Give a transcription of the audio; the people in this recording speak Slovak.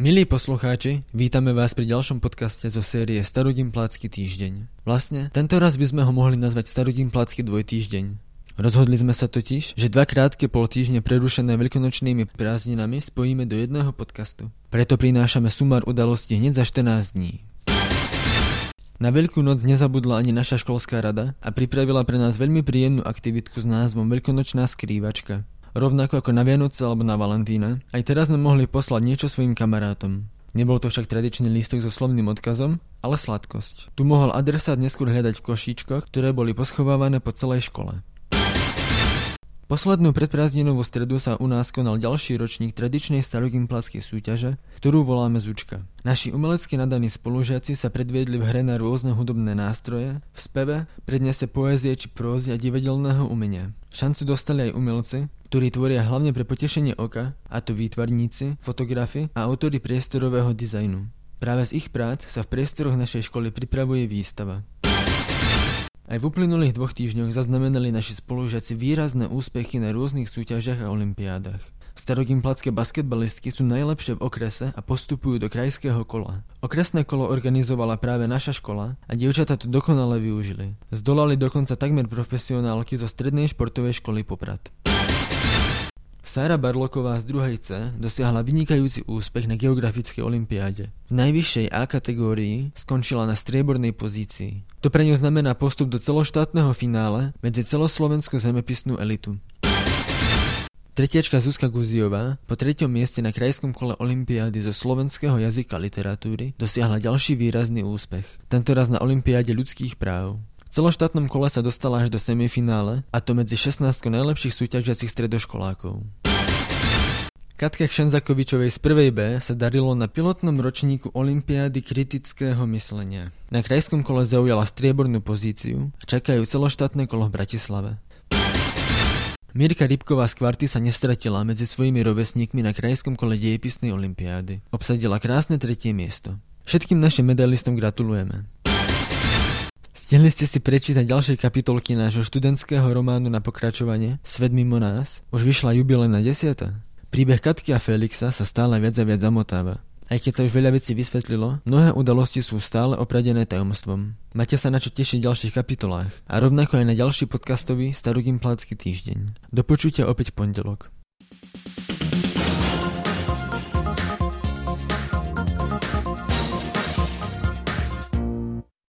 Milí poslucháči, vítame vás pri ďalšom podcaste zo série Starogimplácky týždeň. Vlastne, tento raz by sme ho mohli nazvať Starogimplácky dvojtýždeň. Rozhodli sme sa totiž, že dva krátke pol týždne prerušené veľkonočnými prázdninami spojíme do jedného podcastu. Preto prinášame sumár udalostí hneď za 14 dní. Na Veľkú noc nezabudla ani naša školská rada a pripravila pre nás veľmi príjemnú aktivitku s názvom Veľkonočná skrývačka. Rovnako ako na Vianoce alebo na Valentína, aj teraz sme mohli poslať niečo svojim kamarátom. Nebol to však tradičný lístok so slovným odkazom, ale sladkosť. Tu mohol adresát neskôr hľadať v košíčkoch, ktoré boli poschovávané po celej škole. Poslednú predprázdninovú stredu sa u nás konal ďalší ročník tradičnej starogimpláckej súťaže, ktorú voláme Zučka. Naši umelecky nadaní spolužiaci sa predviedli v hre na rôzne hudobné nástroje, v speve, prednese poézie či prózy a divadelného umenia. Šancu dostali aj umelci, ktorí tvoria hlavne pre potešenie oka, a to výtvarníci, fotografi a autory priestorového dizajnu. Práve z ich prác sa v priestoroch našej školy pripravuje výstava. Aj v uplynulých dvoch týždňoch zaznamenali naši spolužiaci výrazné úspechy na rôznych súťažiach a olimpiádach. Starogimplatské basketbalistky sú najlepšie v okrese a postupujú do krajského kola. Okresné kolo organizovala práve naša škola a dievčatá to dokonale využili. Zdolali dokonca takmer profesionálky zo strednej športovej školy Poprad. Sára Barloková z druhej C dosiahla vynikajúci úspech na geografickej olimpiáde. V najvyššej A kategórii skončila na striebornej pozícii. To pre ňu znamená postup do celoštátneho finále medzi celoslovenskú zemepisnú elitu. Tretiačka Zuzka Guziová po treťom mieste na krajskom kole Olympiády zo slovenského jazyka literatúry dosiahla ďalší výrazný úspech, tentoraz na Olympiáde ľudských práv. V celoštátnom kole sa dostala až do semifinále, a to medzi 16 najlepších súťažiacich stredoškolákov. Katke Kšenzakovičovej z prvej B sa darilo na pilotnom ročníku Olympiády kritického myslenia. Na krajskom kole zaujala striebornú pozíciu a čakajú celoštátne kolo v Bratislave. Mirka Rybková z kvarty sa nestratila medzi svojimi rovesníkmi na krajskom kole dejepisnej olympiády. Obsadila krásne tretie miesto. Všetkým našim medailistom gratulujeme. Stihli ste si prečítať ďalšie kapitolky nášho študentského románu na pokračovanie Svet mimo nás? Už vyšla jubilejná desiata? Príbeh Katky a Felixa sa stále viac a viac zamotáva. Aj keď sa už veľa vecí vysvetlilo, mnohé udalosti sú stále opradené tajomstvom. Máte sa na čo tešiť v ďalších kapitolách a rovnako aj na ďalší podcastový Starogimplácky týždeň. Do opäť pondelok.